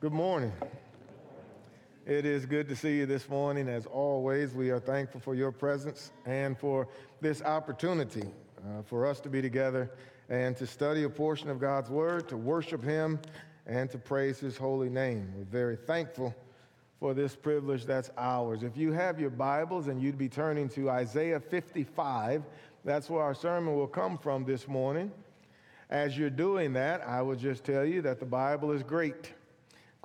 Good morning. It is good to see you this morning. As always, we are thankful for your presence and for this opportunity uh, for us to be together and to study a portion of God's Word, to worship Him, and to praise His holy name. We're very thankful for this privilege that's ours. If you have your Bibles and you'd be turning to Isaiah 55, that's where our sermon will come from this morning. As you're doing that, I will just tell you that the Bible is great.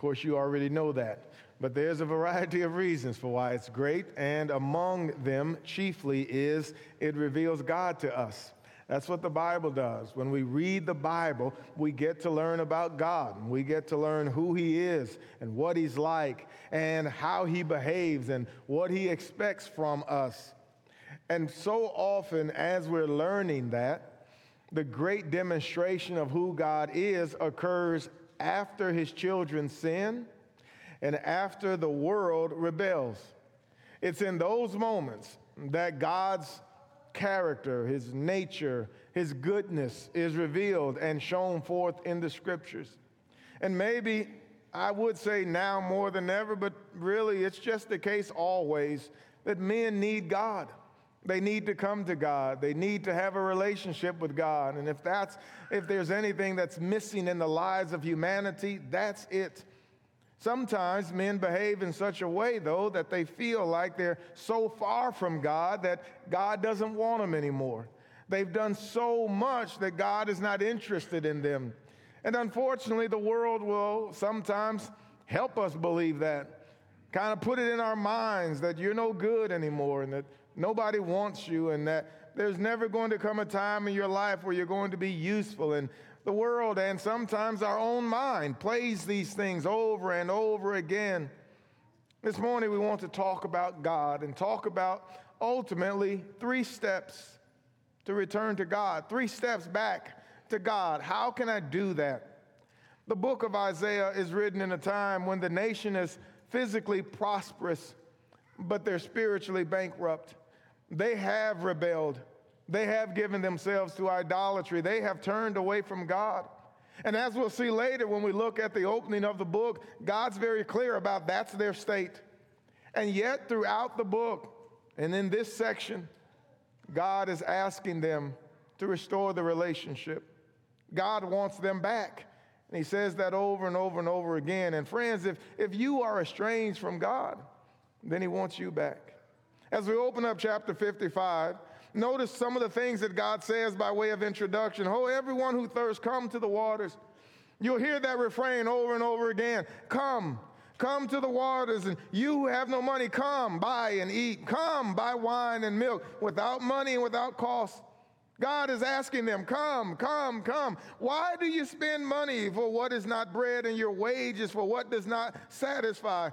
Course, you already know that. But there's a variety of reasons for why it's great, and among them, chiefly, is it reveals God to us. That's what the Bible does. When we read the Bible, we get to learn about God. We get to learn who He is and what He's like and how He behaves and what He expects from us. And so often, as we're learning that, the great demonstration of who God is occurs after His children sin and after the world rebels. It's in those moments that God's character, his nature, his goodness is revealed and shown forth in the scriptures. And maybe I would say now more than ever, but really it's just the case always that men need God. They need to come to God. They need to have a relationship with God. And if that's if there's anything that's missing in the lives of humanity, that's it. Sometimes men behave in such a way, though, that they feel like they're so far from God that God doesn't want them anymore. They've done so much that God is not interested in them. And unfortunately, the world will sometimes help us believe that, kind of put it in our minds that you're no good anymore and that nobody wants you and that there's never going to come a time in your life where you're going to be useful. And the world and sometimes our own mind plays these things over and over again. This morning, we want to talk about God and talk about ultimately three steps to return to God, three steps back to God. How can I do that? The book of Isaiah is written in a time when the nation is physically prosperous, but they're spiritually bankrupt. They have rebelled. They have given themselves to idolatry. They have turned away from God. And as we'll see later when we look at the opening of the book, God's very clear about that's their state. And yet, throughout the book and in this section, God is asking them to restore the relationship. God wants them back. And he says that over and over and over again. And friends, if, if you are estranged from God, then he wants you back. As we open up chapter 55, Notice some of the things that God says by way of introduction. Oh, everyone who thirsts, come to the waters. You'll hear that refrain over and over again. Come, come to the waters, and you who have no money, come, buy and eat. Come, buy wine and milk without money and without cost. God is asking them, Come, come, come. Why do you spend money for what is not bread and your wages for what does not satisfy?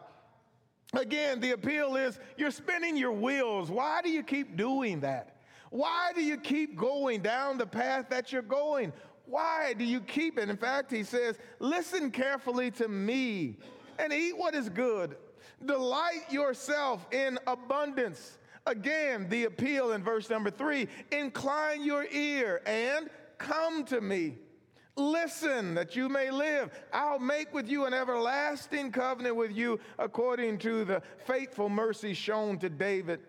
Again, the appeal is you're spinning your wheels. Why do you keep doing that? Why do you keep going down the path that you're going? Why do you keep it? In fact, he says, Listen carefully to me and eat what is good. Delight yourself in abundance. Again, the appeal in verse number three incline your ear and come to me. Listen that you may live. I'll make with you an everlasting covenant with you according to the faithful mercy shown to David.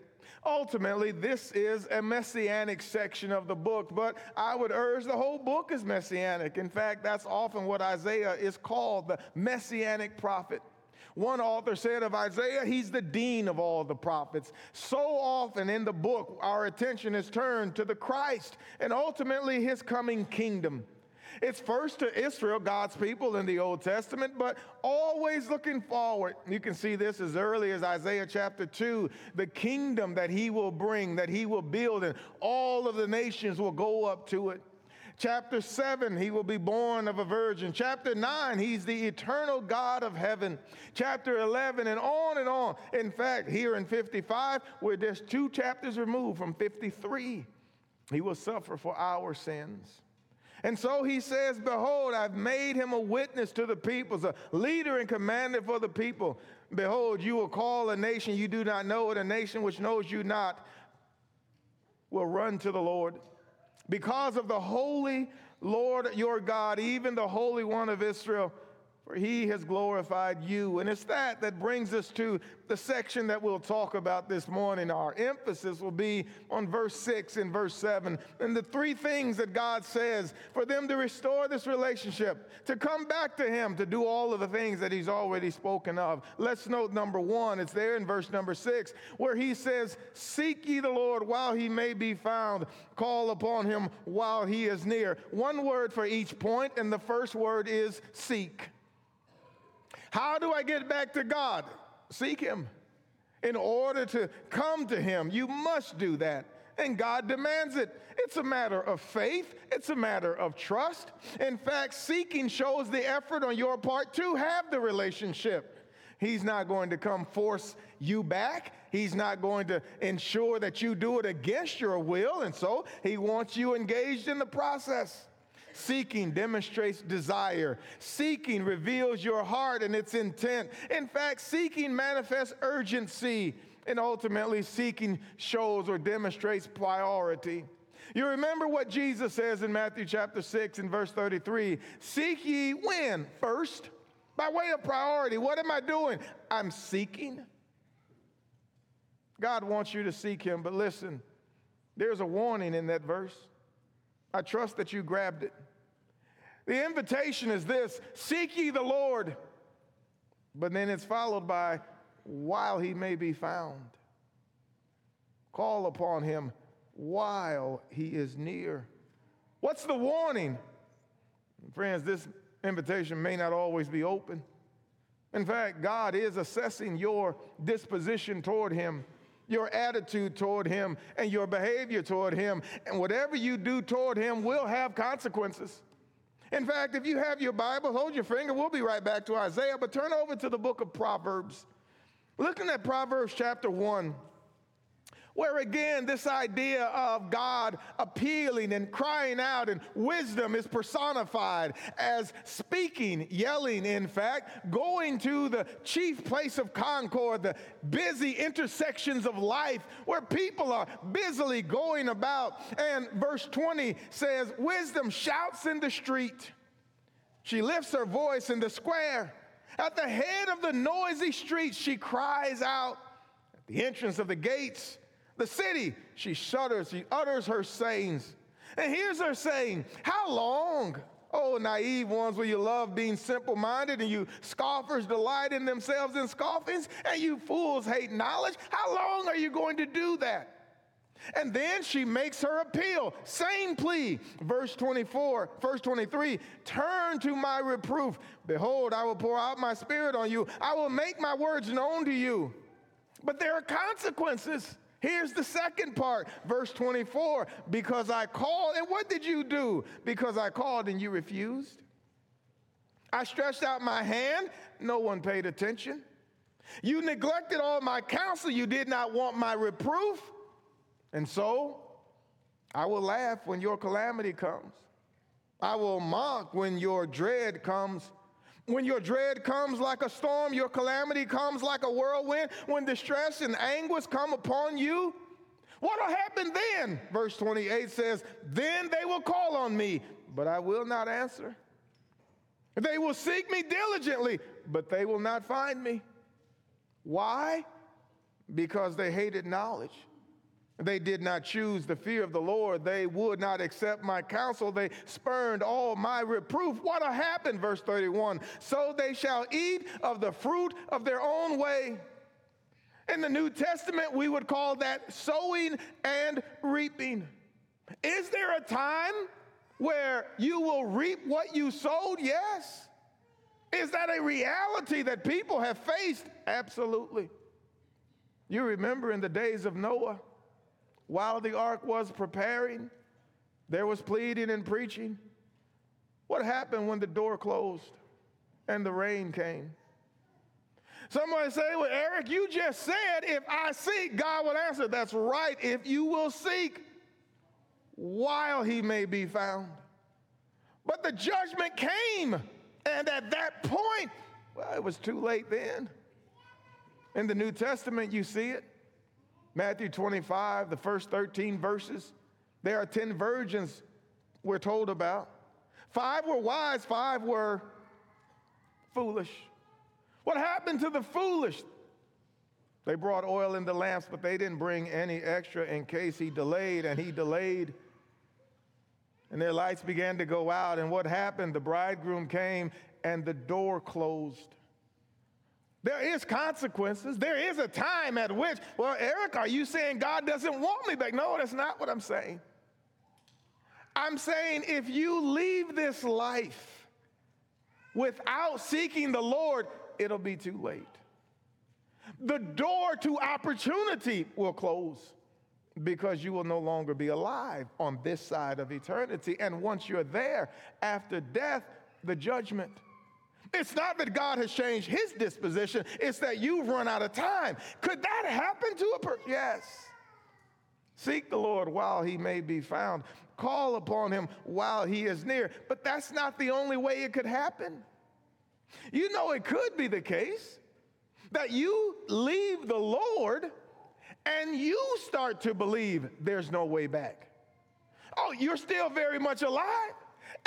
Ultimately, this is a messianic section of the book, but I would urge the whole book is messianic. In fact, that's often what Isaiah is called the messianic prophet. One author said of Isaiah, he's the dean of all the prophets. So often in the book, our attention is turned to the Christ and ultimately his coming kingdom. It's first to Israel, God's people in the Old Testament, but always looking forward. You can see this as early as Isaiah chapter 2 the kingdom that he will bring, that he will build, and all of the nations will go up to it. Chapter 7, he will be born of a virgin. Chapter 9, he's the eternal God of heaven. Chapter 11, and on and on. In fact, here in 55, we're just two chapters removed from 53, he will suffer for our sins. And so he says, Behold, I've made him a witness to the peoples, a leader and commander for the people. Behold, you will call a nation you do not know, and a nation which knows you not will run to the Lord. Because of the holy Lord your God, even the Holy One of Israel, for he has glorified you. And it's that that brings us to the section that we'll talk about this morning. Our emphasis will be on verse 6 and verse 7 and the three things that God says for them to restore this relationship, to come back to him, to do all of the things that he's already spoken of. Let's note number one, it's there in verse number 6, where he says, Seek ye the Lord while he may be found, call upon him while he is near. One word for each point, and the first word is seek. How do I get back to God? Seek Him. In order to come to Him, you must do that. And God demands it. It's a matter of faith, it's a matter of trust. In fact, seeking shows the effort on your part to have the relationship. He's not going to come force you back. He's not going to ensure that you do it against your will. And so he wants you engaged in the process. Seeking demonstrates desire. Seeking reveals your heart and its intent. In fact, seeking manifests urgency. And ultimately, seeking shows or demonstrates priority. You remember what Jesus says in Matthew chapter 6 and verse 33 Seek ye when? First, by way of priority. What am I doing? I'm seeking. God wants you to seek Him, but listen, there's a warning in that verse. I trust that you grabbed it. The invitation is this seek ye the Lord, but then it's followed by while he may be found. Call upon him while he is near. What's the warning? Friends, this invitation may not always be open. In fact, God is assessing your disposition toward him your attitude toward him and your behavior toward him. And whatever you do toward him will have consequences. In fact, if you have your Bible, hold your finger. We'll be right back to Isaiah, but turn over to the book of Proverbs. Looking at Proverbs chapter 1 where again this idea of God appealing and crying out and wisdom is personified as speaking, yelling, in fact, going to the chief place of concord, the busy intersections of life where people are busily going about. And verse 20 says, Wisdom shouts in the street, she lifts her voice in the square. At the head of the noisy street, she cries out. At the entrance of the gates, the city, she shudders, she utters her sayings. And here's her saying, How long, oh naive ones, will you love being simple minded and you scoffers delight in themselves in scoffings and you fools hate knowledge? How long are you going to do that? And then she makes her appeal, same plea. Verse 24, verse 23 Turn to my reproof. Behold, I will pour out my spirit on you. I will make my words known to you. But there are consequences. Here's the second part, verse 24. Because I called, and what did you do? Because I called and you refused. I stretched out my hand, no one paid attention. You neglected all my counsel, you did not want my reproof. And so I will laugh when your calamity comes. I will mock when your dread comes. When your dread comes like a storm, your calamity comes like a whirlwind, when distress and anguish come upon you, what'll happen then? Verse 28 says, Then they will call on me, but I will not answer. They will seek me diligently, but they will not find me. Why? Because they hated knowledge they did not choose the fear of the Lord. They would not accept my counsel. They spurned all my reproof. What'll happen? Verse 31 So they shall eat of the fruit of their own way. In the New Testament, we would call that sowing and reaping. Is there a time where you will reap what you sowed? Yes. Is that a reality that people have faced? Absolutely. You remember in the days of Noah while the ark was preparing, there was pleading and preaching. What happened when the door closed and the rain came? Somebody say, Well, Eric, you just said if I seek, God will answer. That's right, if you will seek while he may be found. But the judgment came, and at that point, well, it was too late then. In the New Testament, you see it. Matthew 25, the first 13 verses, there are 10 virgins we're told about. Five were wise, five were foolish. What happened to the foolish? They brought oil in the lamps, but they didn't bring any extra in case he delayed, and he delayed. And their lights began to go out. And what happened? The bridegroom came and the door closed. There is consequences. There is a time at which, well, Eric, are you saying God doesn't want me back? No, that's not what I'm saying. I'm saying if you leave this life without seeking the Lord, it'll be too late. The door to opportunity will close because you will no longer be alive on this side of eternity. And once you're there, after death, the judgment. It's not that God has changed his disposition, it's that you've run out of time. Could that happen to a person? Yes. Seek the Lord while he may be found. Call upon him while he is near. But that's not the only way it could happen. You know, it could be the case that you leave the Lord and you start to believe there's no way back. Oh, you're still very much alive.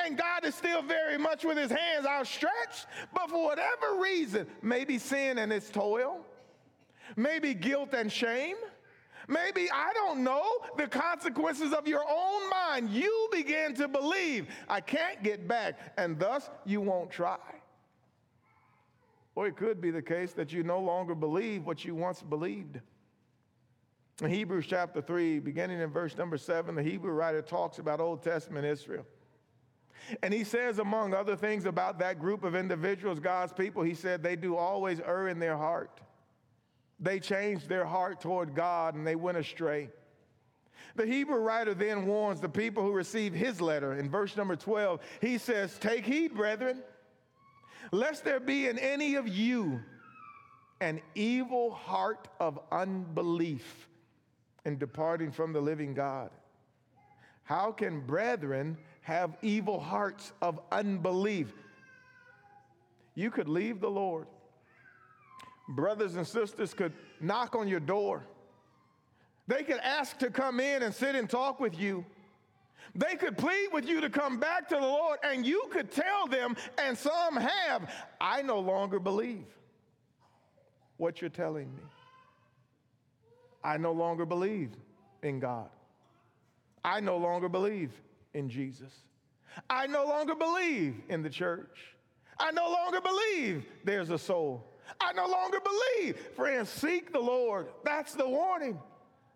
And God is still very much with his hands outstretched. But for whatever reason, maybe sin and its toil, maybe guilt and shame, maybe, I don't know, the consequences of your own mind, you begin to believe, I can't get back, and thus you won't try. Or it could be the case that you no longer believe what you once believed. In Hebrews chapter 3, beginning in verse number 7, the Hebrew writer talks about Old Testament Israel. And he says, among other things, about that group of individuals, God's people, he said, they do always err in their heart. They changed their heart toward God and they went astray. The Hebrew writer then warns the people who receive his letter. In verse number 12, he says, Take heed, brethren, lest there be in any of you an evil heart of unbelief in departing from the living God. How can brethren have evil hearts of unbelief. You could leave the Lord. Brothers and sisters could knock on your door. They could ask to come in and sit and talk with you. They could plead with you to come back to the Lord, and you could tell them, and some have, I no longer believe what you're telling me. I no longer believe in God. I no longer believe in Jesus. I no longer believe in the church. I no longer believe there's a soul. I no longer believe. Friends, seek the Lord. That's the warning.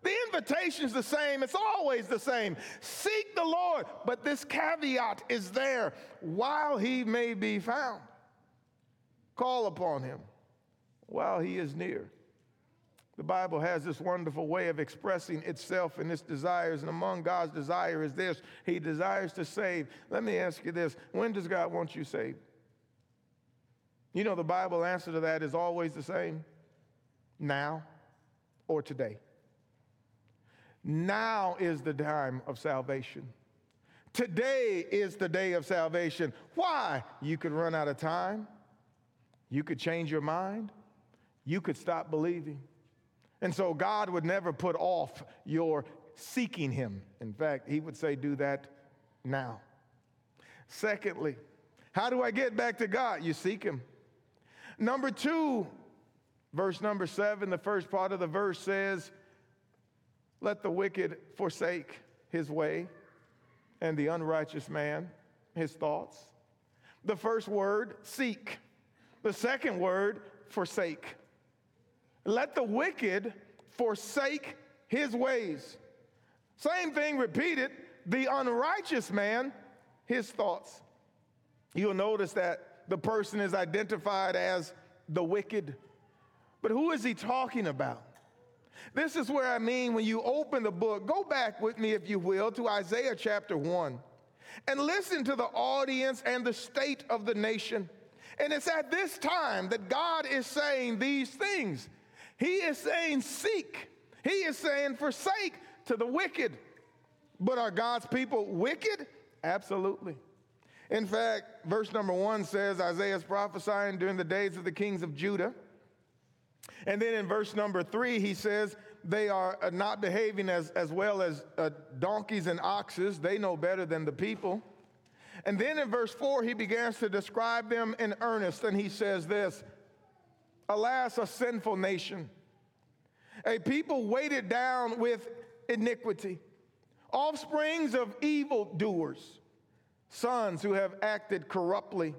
The invitation's the same, it's always the same. Seek the Lord, but this caveat is there while he may be found. Call upon him while he is near. The Bible has this wonderful way of expressing itself and its desires, and among God's desire is this He desires to save. Let me ask you this when does God want you saved? You know, the Bible answer to that is always the same now or today. Now is the time of salvation. Today is the day of salvation. Why? You could run out of time. You could change your mind. You could stop believing. And so God would never put off your seeking Him. In fact, He would say, do that now. Secondly, how do I get back to God? You seek Him. Number two, verse number seven, the first part of the verse says, Let the wicked forsake his way, and the unrighteous man his thoughts. The first word, seek. The second word, forsake. Let the wicked forsake his ways. Same thing repeated. The unrighteous man, his thoughts. You'll notice that the person is identified as the wicked. But who is he talking about? This is where I mean when you open the book, go back with me, if you will, to Isaiah chapter 1 and listen to the audience and the state of the nation. And it's at this time that God is saying these things. He is saying, seek. He is saying, forsake to the wicked. But are God's people wicked? Absolutely. In fact, verse number one says Isaiah is prophesying during the days of the kings of Judah. And then in verse number three, he says, they are uh, not behaving as, as well as uh, donkeys and oxes. They know better than the people. And then in verse 4, he begins to describe them in earnest, and he says this Alas, a sinful nation, a people weighted down with iniquity, offsprings of evildoers, sons who have acted corruptly.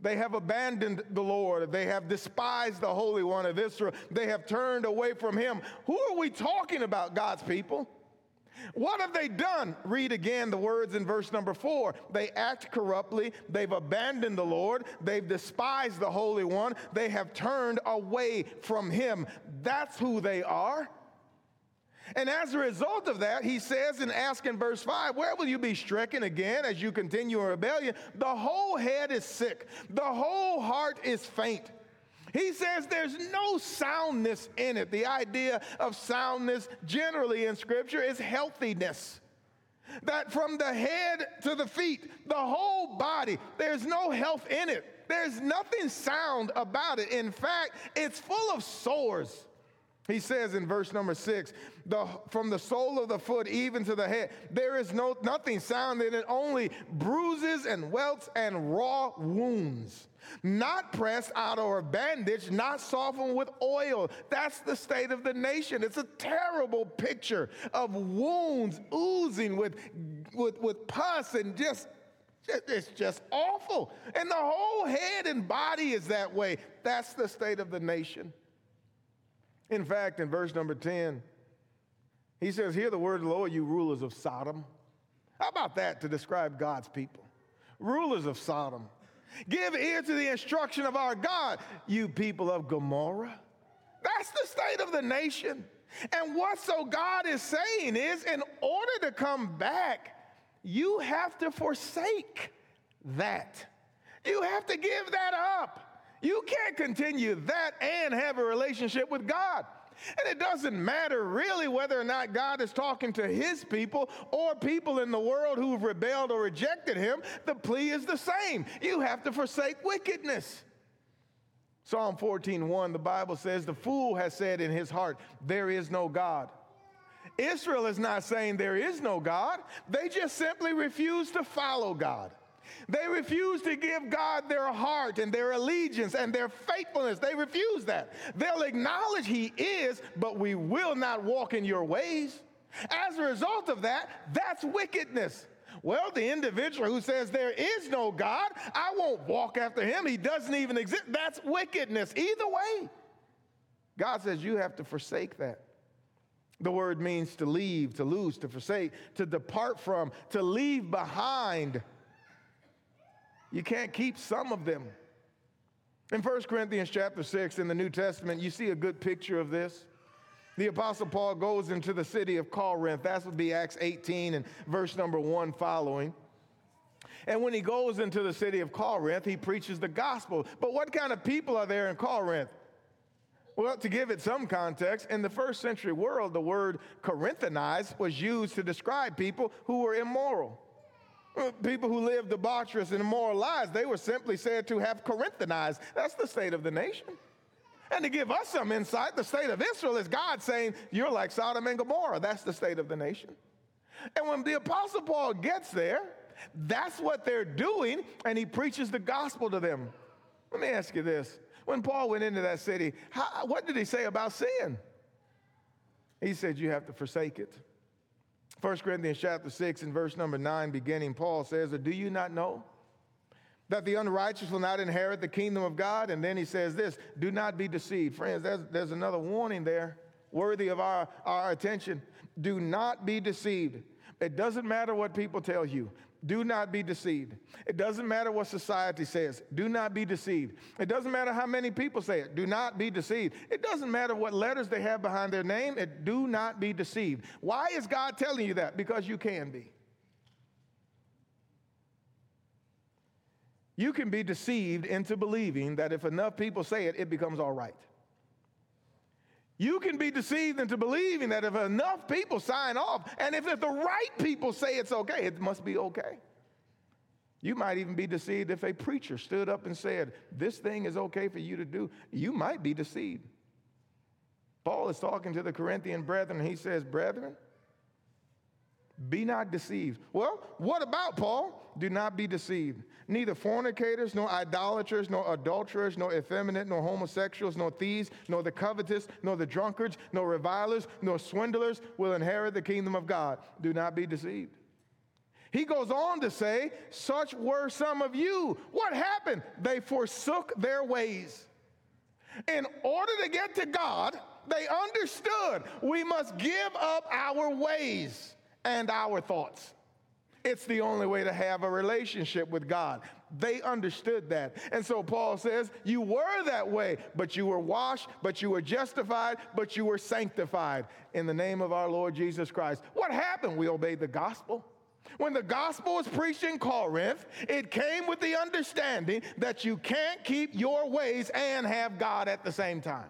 They have abandoned the Lord. They have despised the Holy One of Israel. They have turned away from him. Who are we talking about, God's people? What have they done? Read again the words in verse number four. They act corruptly. They've abandoned the Lord. They've despised the Holy One. They have turned away from Him. That's who they are. And as a result of that, he says and asks in verse 5, Where will you be stricken again as you continue in rebellion? The whole head is sick, the whole heart is faint. He says there's no soundness in it. The idea of soundness generally in Scripture is healthiness. That from the head to the feet, the whole body, there's no health in it. There's nothing sound about it. In fact, it's full of sores. He says in verse number six, the, from the sole of the foot even to the head, there is no nothing sound in it, only bruises and welts and raw wounds. Not pressed out or bandaged, not softened with oil. That's the state of the nation. It's a terrible picture of wounds oozing with, with, with pus and just it's just awful. And the whole head and body is that way. That's the state of the nation. In fact, in verse number 10, he says, Hear the word of the Lord, you rulers of Sodom. How about that to describe God's people? Rulers of Sodom. Give ear to the instruction of our God, you people of Gomorrah. That's the state of the nation. And what so God is saying is, in order to come back, you have to forsake that. You have to give that up. You can't continue that and have a relationship with God. And it doesn't matter really whether or not God is talking to his people or people in the world who've rebelled or rejected him. The plea is the same. You have to forsake wickedness. Psalm 14:1 the Bible says the fool has said in his heart there is no God. Israel is not saying there is no God. They just simply refuse to follow God. They refuse to give God their heart and their allegiance and their faithfulness. They refuse that. They'll acknowledge He is, but we will not walk in your ways. As a result of that, that's wickedness. Well, the individual who says there is no God, I won't walk after him. He doesn't even exist. That's wickedness. Either way, God says you have to forsake that. The word means to leave, to lose, to forsake, to depart from, to leave behind. You can't keep some of them. In 1 Corinthians chapter 6 in the New Testament, you see a good picture of this. The Apostle Paul goes into the city of Corinth. That would be Acts 18 and verse number 1 following. And when he goes into the city of Corinth, he preaches the gospel. But what kind of people are there in Corinth? Well, to give it some context, in the first century world, the word Corinthianized was used to describe people who were immoral. People who lived debaucherous and immoral lives, they were simply said to have Corinthianized. That's the state of the nation. And to give us some insight, the state of Israel is God saying, You're like Sodom and Gomorrah. That's the state of the nation. And when the Apostle Paul gets there, that's what they're doing, and he preaches the gospel to them. Let me ask you this. When Paul went into that city, how, what did he say about sin? He said, You have to forsake it. 1 Corinthians chapter 6 and verse number 9 beginning, Paul says, Do you not know that the unrighteous will not inherit the kingdom of God? And then he says this, do not be deceived. Friends, there's, there's another warning there worthy of our, our attention. Do not be deceived. It doesn't matter what people tell you. Do not be deceived. It doesn't matter what society says. Do not be deceived. It doesn't matter how many people say it. Do not be deceived. It doesn't matter what letters they have behind their name. It do not be deceived. Why is God telling you that? Because you can be. You can be deceived into believing that if enough people say it, it becomes all right. You can be deceived into believing that if enough people sign off, and if, if the right people say it's okay, it must be okay. You might even be deceived if a preacher stood up and said, This thing is okay for you to do. You might be deceived. Paul is talking to the Corinthian brethren, he says, Brethren, Be not deceived. Well, what about Paul? Do not be deceived. Neither fornicators, nor idolaters, nor adulterers, nor effeminate, nor homosexuals, nor thieves, nor the covetous, nor the drunkards, nor revilers, nor swindlers will inherit the kingdom of God. Do not be deceived. He goes on to say, Such were some of you. What happened? They forsook their ways. In order to get to God, they understood we must give up our ways and our thoughts. It's the only way to have a relationship with God. They understood that. And so Paul says, You were that way, but you were washed, but you were justified, but you were sanctified in the name of our Lord Jesus Christ. What happened? We obeyed the gospel. When the gospel was preached in Corinth, it came with the understanding that you can't keep your ways and have God at the same time.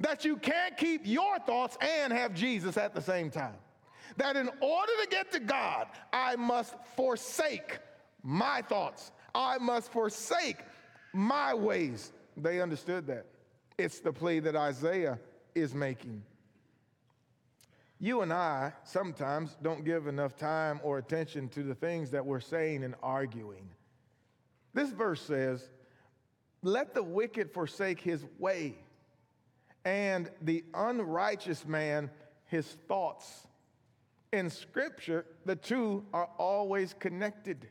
That you can't keep your thoughts and have Jesus at the same time that in order to get to God, I must forsake my thoughts. I must forsake my ways. They understood that. It's the plea that Isaiah is making. You and I sometimes don't give enough time or attention to the things that we're saying and arguing. This verse says, Let the wicked forsake his way, and the unrighteous man his thoughts in Scripture, the two are always connected.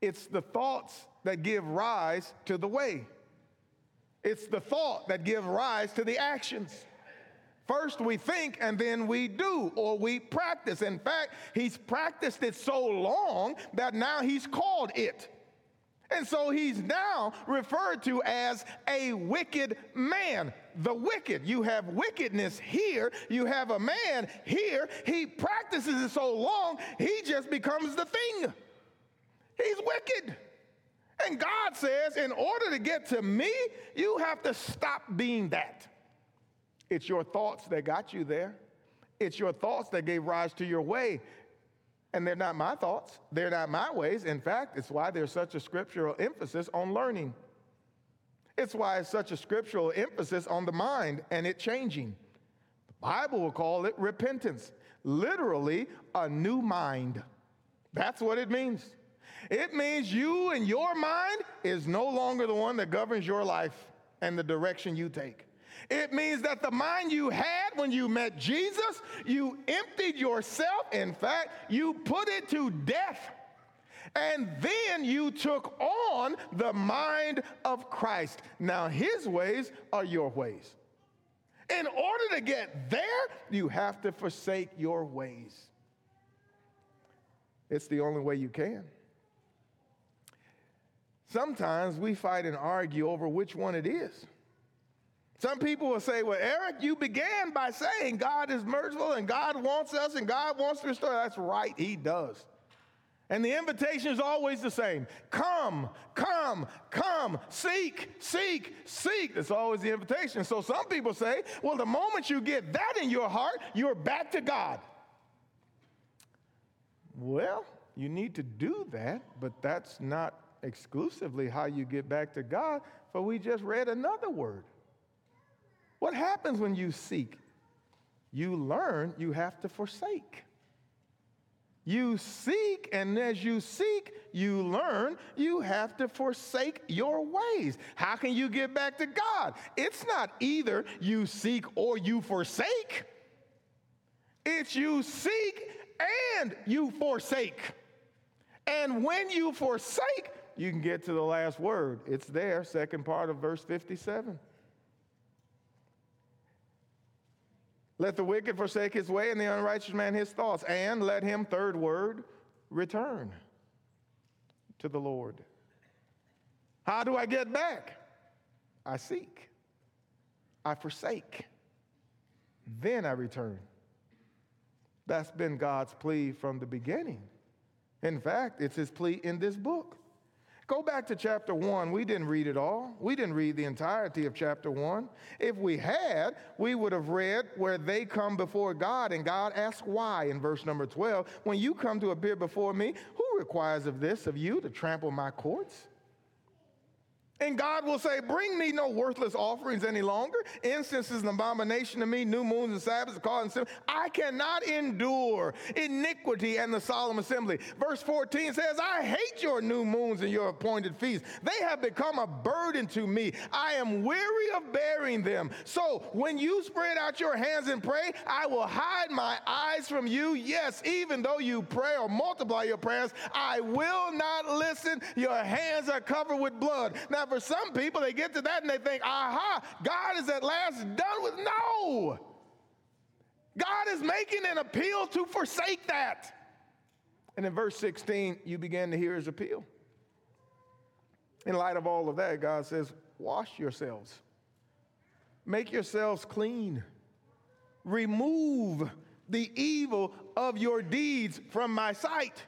It's the thoughts that give rise to the way. It's the thought that gives rise to the actions. First we think and then we do or we practice. In fact, he's practiced it so long that now he's called it. And so he's now referred to as a wicked man. The wicked. You have wickedness here. You have a man here. He practices it so long, he just becomes the thing. He's wicked. And God says, in order to get to me, you have to stop being that. It's your thoughts that got you there. It's your thoughts that gave rise to your way. And they're not my thoughts, they're not my ways. In fact, it's why there's such a scriptural emphasis on learning. It's why it's such a scriptural emphasis on the mind and it changing. The Bible will call it repentance, literally, a new mind. That's what it means. It means you and your mind is no longer the one that governs your life and the direction you take. It means that the mind you had when you met Jesus, you emptied yourself. In fact, you put it to death. And then you took on the mind of Christ. Now, his ways are your ways. In order to get there, you have to forsake your ways. It's the only way you can. Sometimes we fight and argue over which one it is. Some people will say, Well, Eric, you began by saying God is merciful and God wants us and God wants to restore. That's right, He does. And the invitation is always the same come, come, come, seek, seek, seek. That's always the invitation. So some people say, Well, the moment you get that in your heart, you're back to God. Well, you need to do that, but that's not exclusively how you get back to God, for we just read another word. What happens when you seek? You learn you have to forsake. You seek, and as you seek, you learn you have to forsake your ways. How can you get back to God? It's not either you seek or you forsake, it's you seek and you forsake. And when you forsake, you can get to the last word. It's there, second part of verse 57. Let the wicked forsake his way and the unrighteous man his thoughts, and let him, third word, return to the Lord. How do I get back? I seek, I forsake, then I return. That's been God's plea from the beginning. In fact, it's his plea in this book. Go back to chapter 1. We didn't read it all. We didn't read the entirety of chapter 1. If we had, we would have read where they come before God and God asks why in verse number 12. When you come to appear before me, who requires of this of you to trample my courts? And God will say, Bring me no worthless offerings any longer. Incense is an abomination to me. New moons and Sabbaths are called sin. I cannot endure iniquity and the solemn assembly. Verse 14 says, I hate your new moons and your appointed feasts. They have become a burden to me. I am weary of bearing them. So when you spread out your hands and pray, I will hide my eyes from you. Yes, even though you pray or multiply your prayers, I will not listen. Your hands are covered with blood. Now, for some people, they get to that and they think, aha, God is at last done with. No! God is making an appeal to forsake that. And in verse 16, you begin to hear his appeal. In light of all of that, God says, Wash yourselves, make yourselves clean, remove the evil of your deeds from my sight,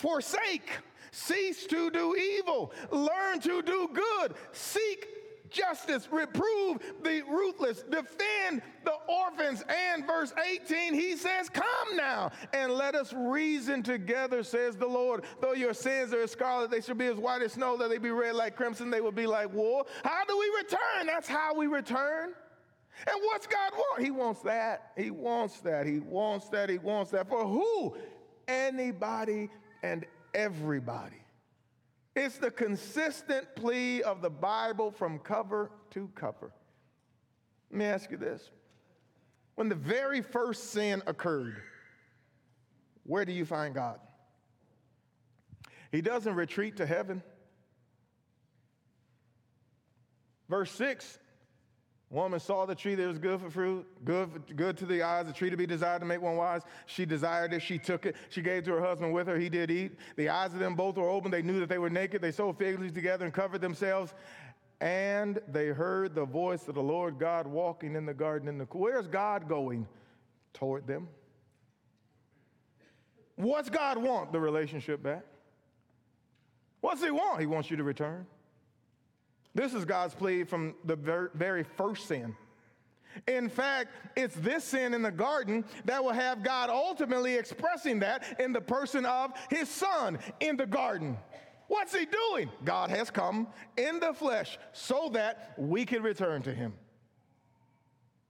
forsake Cease to do evil. Learn to do good. Seek justice. Reprove the ruthless. Defend the orphans. And verse 18, he says, Come now and let us reason together, says the Lord. Though your sins are as scarlet, they shall be as white as snow. Though they be red like crimson, they will be like wool. How do we return? That's how we return. And what's God want? He wants that. He wants that. He wants that. He wants that. For who? Anybody and everybody. It's the consistent plea of the Bible from cover to cover. Let me ask you this. When the very first sin occurred, where do you find God? He doesn't retreat to heaven. Verse 6 Woman saw the tree that was good for fruit, good, good to the eyes, the tree to be desired to make one wise. She desired it. She took it. She gave to her husband with her. He did eat. The eyes of them both were open. They knew that they were naked. They sewed fig leaves together and covered themselves. And they heard the voice of the Lord God walking in the garden in the Where's God going? Toward them. What's God want? The relationship back. What's He want? He wants you to return. This is God's plea from the very first sin. In fact, it's this sin in the garden that will have God ultimately expressing that in the person of his son in the garden. What's he doing? God has come in the flesh so that we can return to him.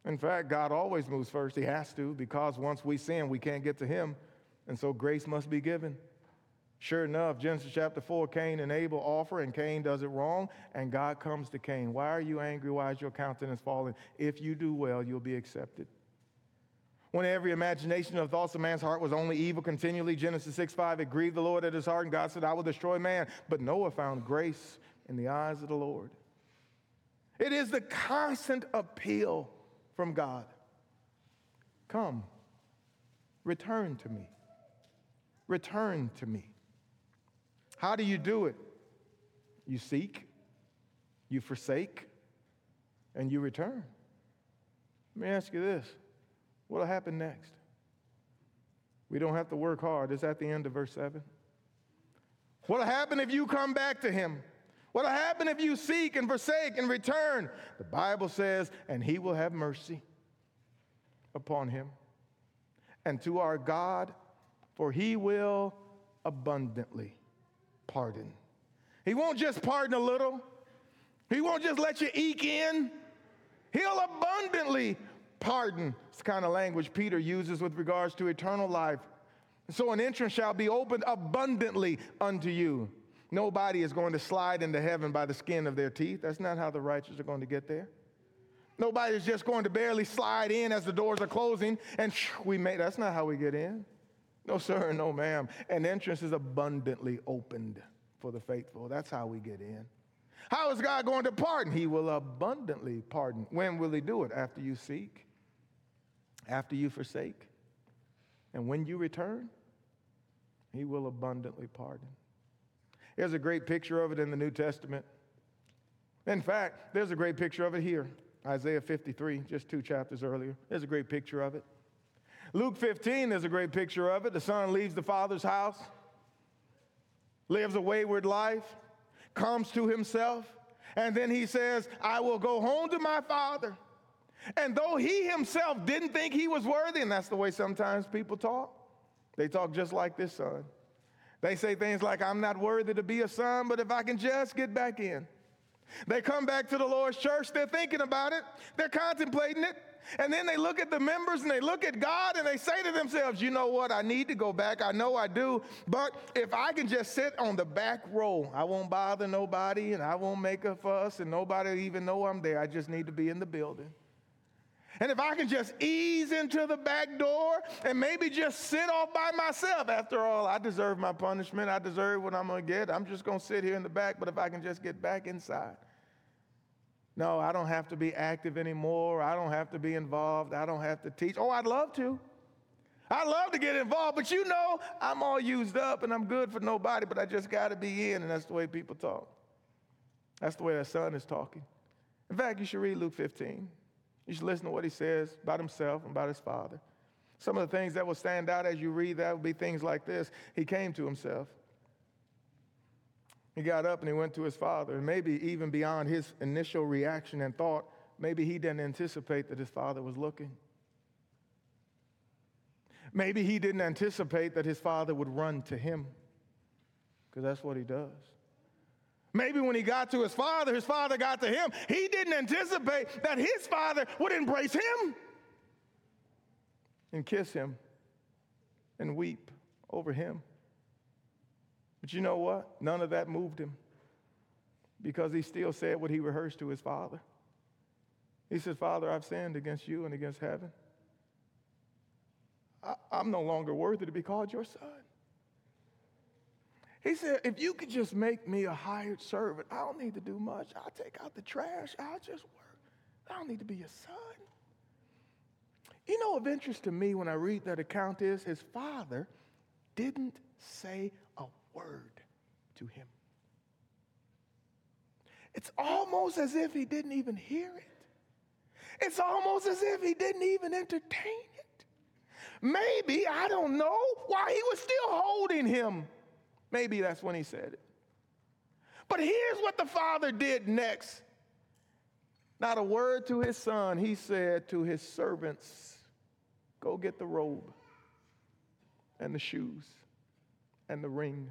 In fact, God always moves first. He has to because once we sin, we can't get to him. And so grace must be given. Sure enough, Genesis chapter 4, Cain and Abel offer, and Cain does it wrong, and God comes to Cain. Why are you angry? Why is your countenance falling? If you do well, you'll be accepted. When every imagination of thoughts of man's heart was only evil continually, Genesis 6 5, it grieved the Lord at his heart, and God said, I will destroy man. But Noah found grace in the eyes of the Lord. It is the constant appeal from God Come, return to me. Return to me. How do you do it? You seek, you forsake, and you return. Let me ask you this what'll happen next? We don't have to work hard. Is that the end of verse 7. What'll happen if you come back to him? What'll happen if you seek and forsake and return? The Bible says, and he will have mercy upon him and to our God, for he will abundantly pardon. He won't just pardon a little, He won't just let you eke in. He'll abundantly pardon. It's the kind of language Peter uses with regards to eternal life. So an entrance shall be opened abundantly unto you. Nobody is going to slide into heaven by the skin of their teeth. That's not how the righteous are going to get there. Nobody is just going to barely slide in as the doors are closing and we may. That's not how we get in. No, sir, no, ma'am. An entrance is abundantly opened for the faithful. That's how we get in. How is God going to pardon? He will abundantly pardon. When will He do it? After you seek, after you forsake, and when you return, He will abundantly pardon. There's a great picture of it in the New Testament. In fact, there's a great picture of it here. Isaiah 53, just two chapters earlier. There's a great picture of it. Luke 15, there's a great picture of it. The son leaves the father's house, lives a wayward life, comes to himself, and then he says, I will go home to my father. And though he himself didn't think he was worthy, and that's the way sometimes people talk, they talk just like this son. They say things like, I'm not worthy to be a son, but if I can just get back in, They come back to the Lord's church, they're thinking about it, they're contemplating it, and then they look at the members and they look at God and they say to themselves, you know what, I need to go back. I know I do, but if I can just sit on the back row, I won't bother nobody and I won't make a fuss and nobody even know I'm there. I just need to be in the building. And if I can just ease into the back door and maybe just sit off by myself, after all, I deserve my punishment. I deserve what I'm going to get. I'm just going to sit here in the back, but if I can just get back inside. No, I don't have to be active anymore. I don't have to be involved. I don't have to teach. Oh, I'd love to. I'd love to get involved, but you know, I'm all used up and I'm good for nobody, but I just got to be in, and that's the way people talk. That's the way that son is talking. In fact, you should read Luke 15. You should listen to what he says about himself and about his father. Some of the things that will stand out as you read that will be things like this. He came to himself. He got up and he went to his father. And maybe even beyond his initial reaction and thought, maybe he didn't anticipate that his father was looking. Maybe he didn't anticipate that his father would run to him, because that's what he does. Maybe when he got to his father, his father got to him. He didn't anticipate that his father would embrace him and kiss him and weep over him. But you know what? None of that moved him because he still said what he rehearsed to his father. He said, Father, I've sinned against you and against heaven. I, am no longer worthy to be called your son. He said, if you could just make me a hired servant, I don't need to do much. I'll take out the trash. I'll just work. I don't need to be your son. You know, of interest to me when I read that account is his father didn't say a word to him. It's almost as if he didn't even hear it. It's almost as if he didn't even entertain it. Maybe, I don't know, why he was still holding him. Maybe that's when he said it. But here's what the father did next. Not a word to his son, he said to his servants, Go get the robe and the shoes and the ring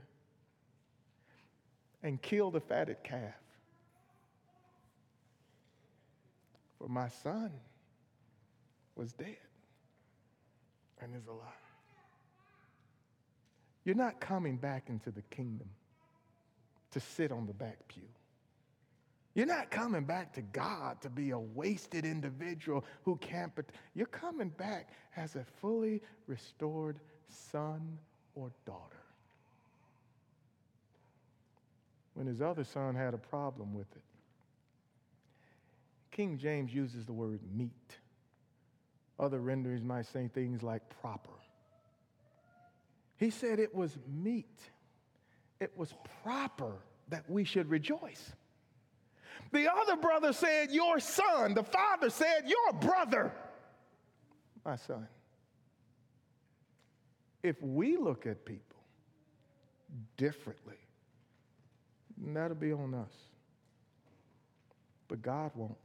and kill the fatted calf. For my son was dead and is alive. You're not coming back into the kingdom to sit on the back pew. You're not coming back to God to be a wasted individual who can't, but you're coming back as a fully restored son or daughter. When his other son had a problem with it, King James uses the word meet. Other renderings might say things like proper. He said it was meet, it was proper that we should rejoice. The other brother said, Your son. The father said, Your brother, my son. If we look at people differently, that'll be on us. But God won't.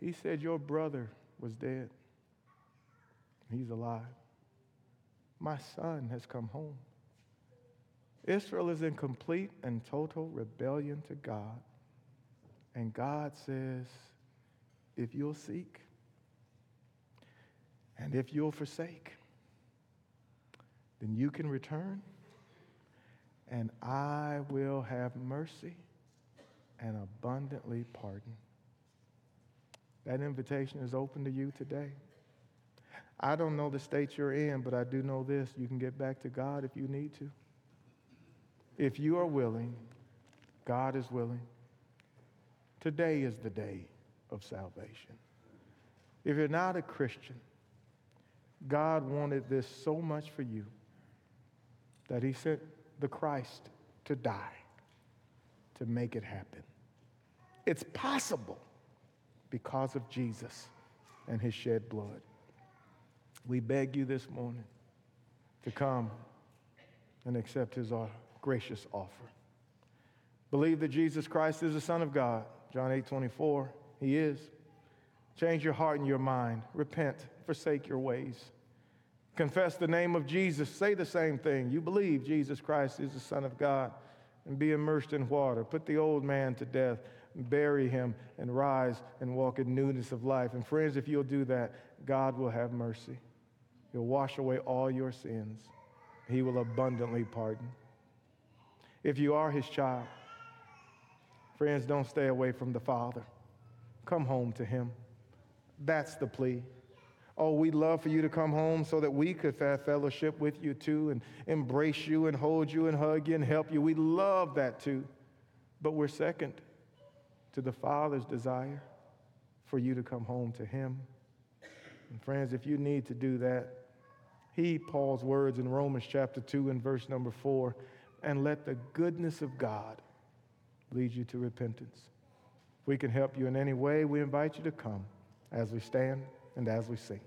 He said, Your brother was dead, he's alive. My son has come home. Israel is in complete and total rebellion to God. And God says, if you'll seek and if you'll forsake, then you can return and I will have mercy and abundantly pardon. That invitation is open to you today. I don't know the state you're in, but I do know this. You can get back to God if you need to. If you are willing, God is willing. Today is the day of salvation. If you're not a Christian, God wanted this so much for you that he sent the Christ to die to make it happen. It's possible because of Jesus and his shed blood. We beg you this morning to come and accept his uh, gracious offer. Believe that Jesus Christ is the Son of God. John 8 24, he is. Change your heart and your mind. Repent, forsake your ways. Confess the name of Jesus. Say the same thing. You believe Jesus Christ is the Son of God. and be immersed in water. Put the old man to death, bury him, and rise and walk in newness of life. And friends, if you'll do that, God will have mercy. He'll wash away all your sins. He will abundantly pardon. If you are his child, friends, don't stay away from the Father. Come home to him. That's the plea. Oh, we'd love for you to come home so that we could have fellowship with you too and embrace you and hold you and hug you and help you. We love that too. But we're second to the Father's desire for you to come home to Him. And friends, if you need to do that, heed Paul's words in Romans chapter 2 and verse number 4 and let the goodness of God lead you to repentance. If we can help you in any way, we invite you to come as we stand and as we sing.